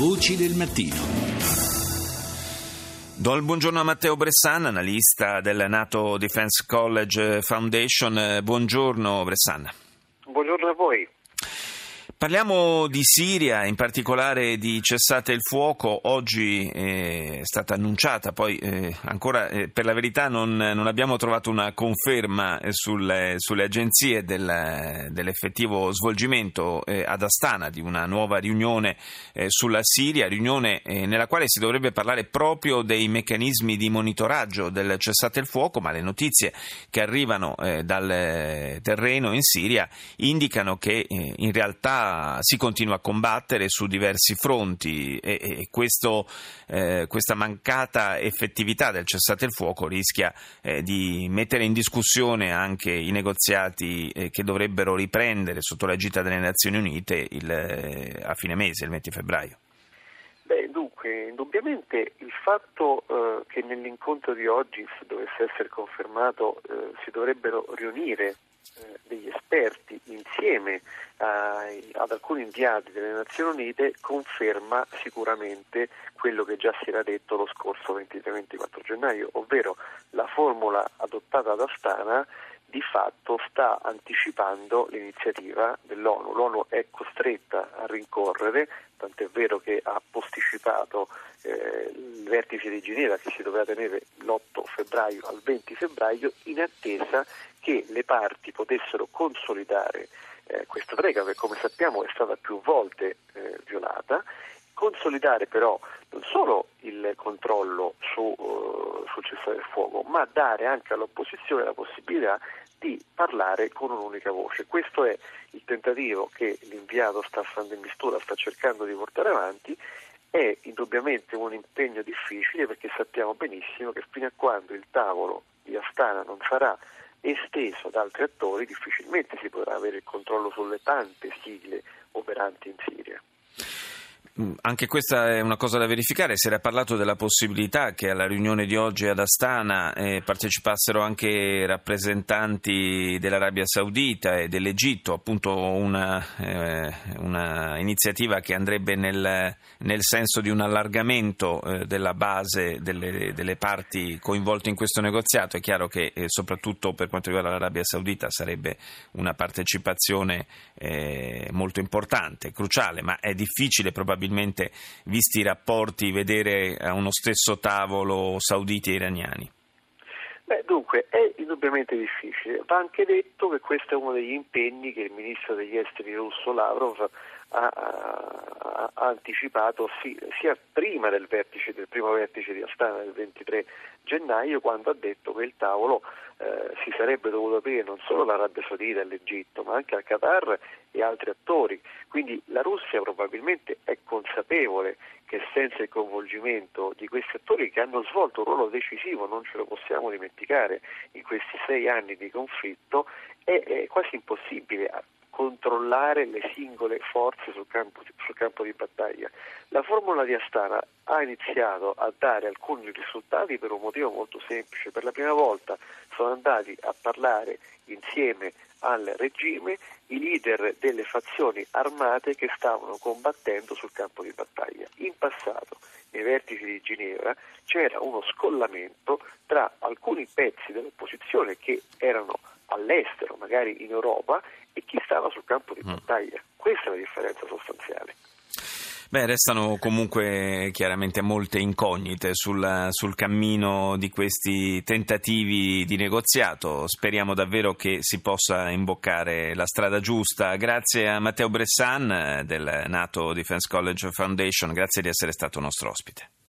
Voci del mattino. Do il buongiorno a Matteo Bressan, analista del NATO Defense College Foundation. Buongiorno Bressan. Buongiorno a voi. Parliamo di Siria, in particolare di cessate il fuoco. Oggi è stata annunciata, poi eh, ancora eh, per la verità non, non, abbiamo trovato una conferma eh, sulle, sulle, agenzie del, dell'effettivo svolgimento eh, ad Astana di una nuova riunione eh, sulla Siria, riunione eh, nella quale si dovrebbe parlare proprio dei meccanismi di monitoraggio del cessate il fuoco, ma le notizie che arrivano dal terreno in Siria indicano che in realtà si continua a combattere su diversi fronti e, e questo, eh, questa mancata effettività del cessate il fuoco rischia eh, di mettere in discussione anche i negoziati eh, che dovrebbero riprendere sotto la gita delle Nazioni Unite il, eh, a fine mese, il 20 febbraio. Beh, dunque, indubbiamente il fatto eh, che nell'incontro di oggi, se dovesse essere confermato, eh, si dovrebbero riunire degli esperti insieme ai, ad alcuni inviati delle Nazioni Unite conferma sicuramente quello che già si era detto lo scorso 23-24 gennaio, ovvero la formula adottata da Astana di fatto sta anticipando l'iniziativa dell'ONU. L'ONU è costretta a rincorrere, tant'è vero che ha posticipato eh, il vertice di Ginevra che si doveva tenere l'8 febbraio al 20 febbraio in attesa che le parti potessero consolidare eh, questa tregua che come sappiamo è stata più volte eh, violata, consolidare però non solo il controllo su, uh, sul fuoco, ma dare anche all'opposizione la possibilità di parlare con un'unica voce. Questo è il tentativo che l'inviato Staffan de Mistura sta cercando di portare avanti. È indubbiamente un impegno difficile perché sappiamo benissimo che fino a quando il tavolo di Astana non sarà esteso ad altri attori, difficilmente si potrà avere il controllo sulle tante sigle operanti in Siria. Mm, anche questa è una cosa da verificare, si era parlato della possibilità che alla riunione di oggi ad Astana eh, partecipassero anche rappresentanti dell'Arabia Saudita e dell'Egitto, appunto una, eh, una iniziativa che andrebbe nel, nel, senso di un allargamento eh, della base delle, delle, parti coinvolte in questo negoziato. È chiaro che eh, soprattutto per quanto riguarda l'Arabia Saudita sarebbe una partecipazione eh, molto importante, cruciale, ma è difficile probabilmente probabilmente, visti i rapporti, vedere a uno stesso tavolo sauditi e iraniani? Beh, dunque, è indubbiamente difficile. Va anche detto che questo è uno degli impegni che il ministro degli esteri russo Lavrov ha, ha, ha anticipato sì, sia prima del, vertice, del primo vertice di Astana del 23 gennaio, quando ha detto che il tavolo eh, si sarebbe dovuto aprire non solo all'Arabia Saudita e all'Egitto, ma anche al Qatar e altri attori. Quindi la Russia probabilmente è consapevole che senza il coinvolgimento di questi attori che hanno svolto un ruolo decisivo, non ce lo possiamo dimenticare, in questi sei anni di conflitto, è, è quasi impossibile controllare le singole forze sul campo, sul campo, di battaglia. La formula di Astana ha iniziato a dare alcuni risultati per un motivo molto semplice. Per la prima volta sono andati a parlare insieme al regime i leader delle fazioni armate che stavano combattendo sul campo di battaglia. In passato, nei vertici di Ginevra, c'era uno scollamento tra alcuni pezzi dell'opposizione che erano all'estero, magari in Europa, chi stava sul campo di mm. battaglia. Questa è la differenza sostanziale. Beh, restano comunque chiaramente molte incognite sul, sul, cammino di questi tentativi di negoziato. Speriamo davvero che si possa imboccare la strada giusta. Grazie a Matteo Bressan del NATO Defense College Foundation, grazie di essere stato nostro ospite.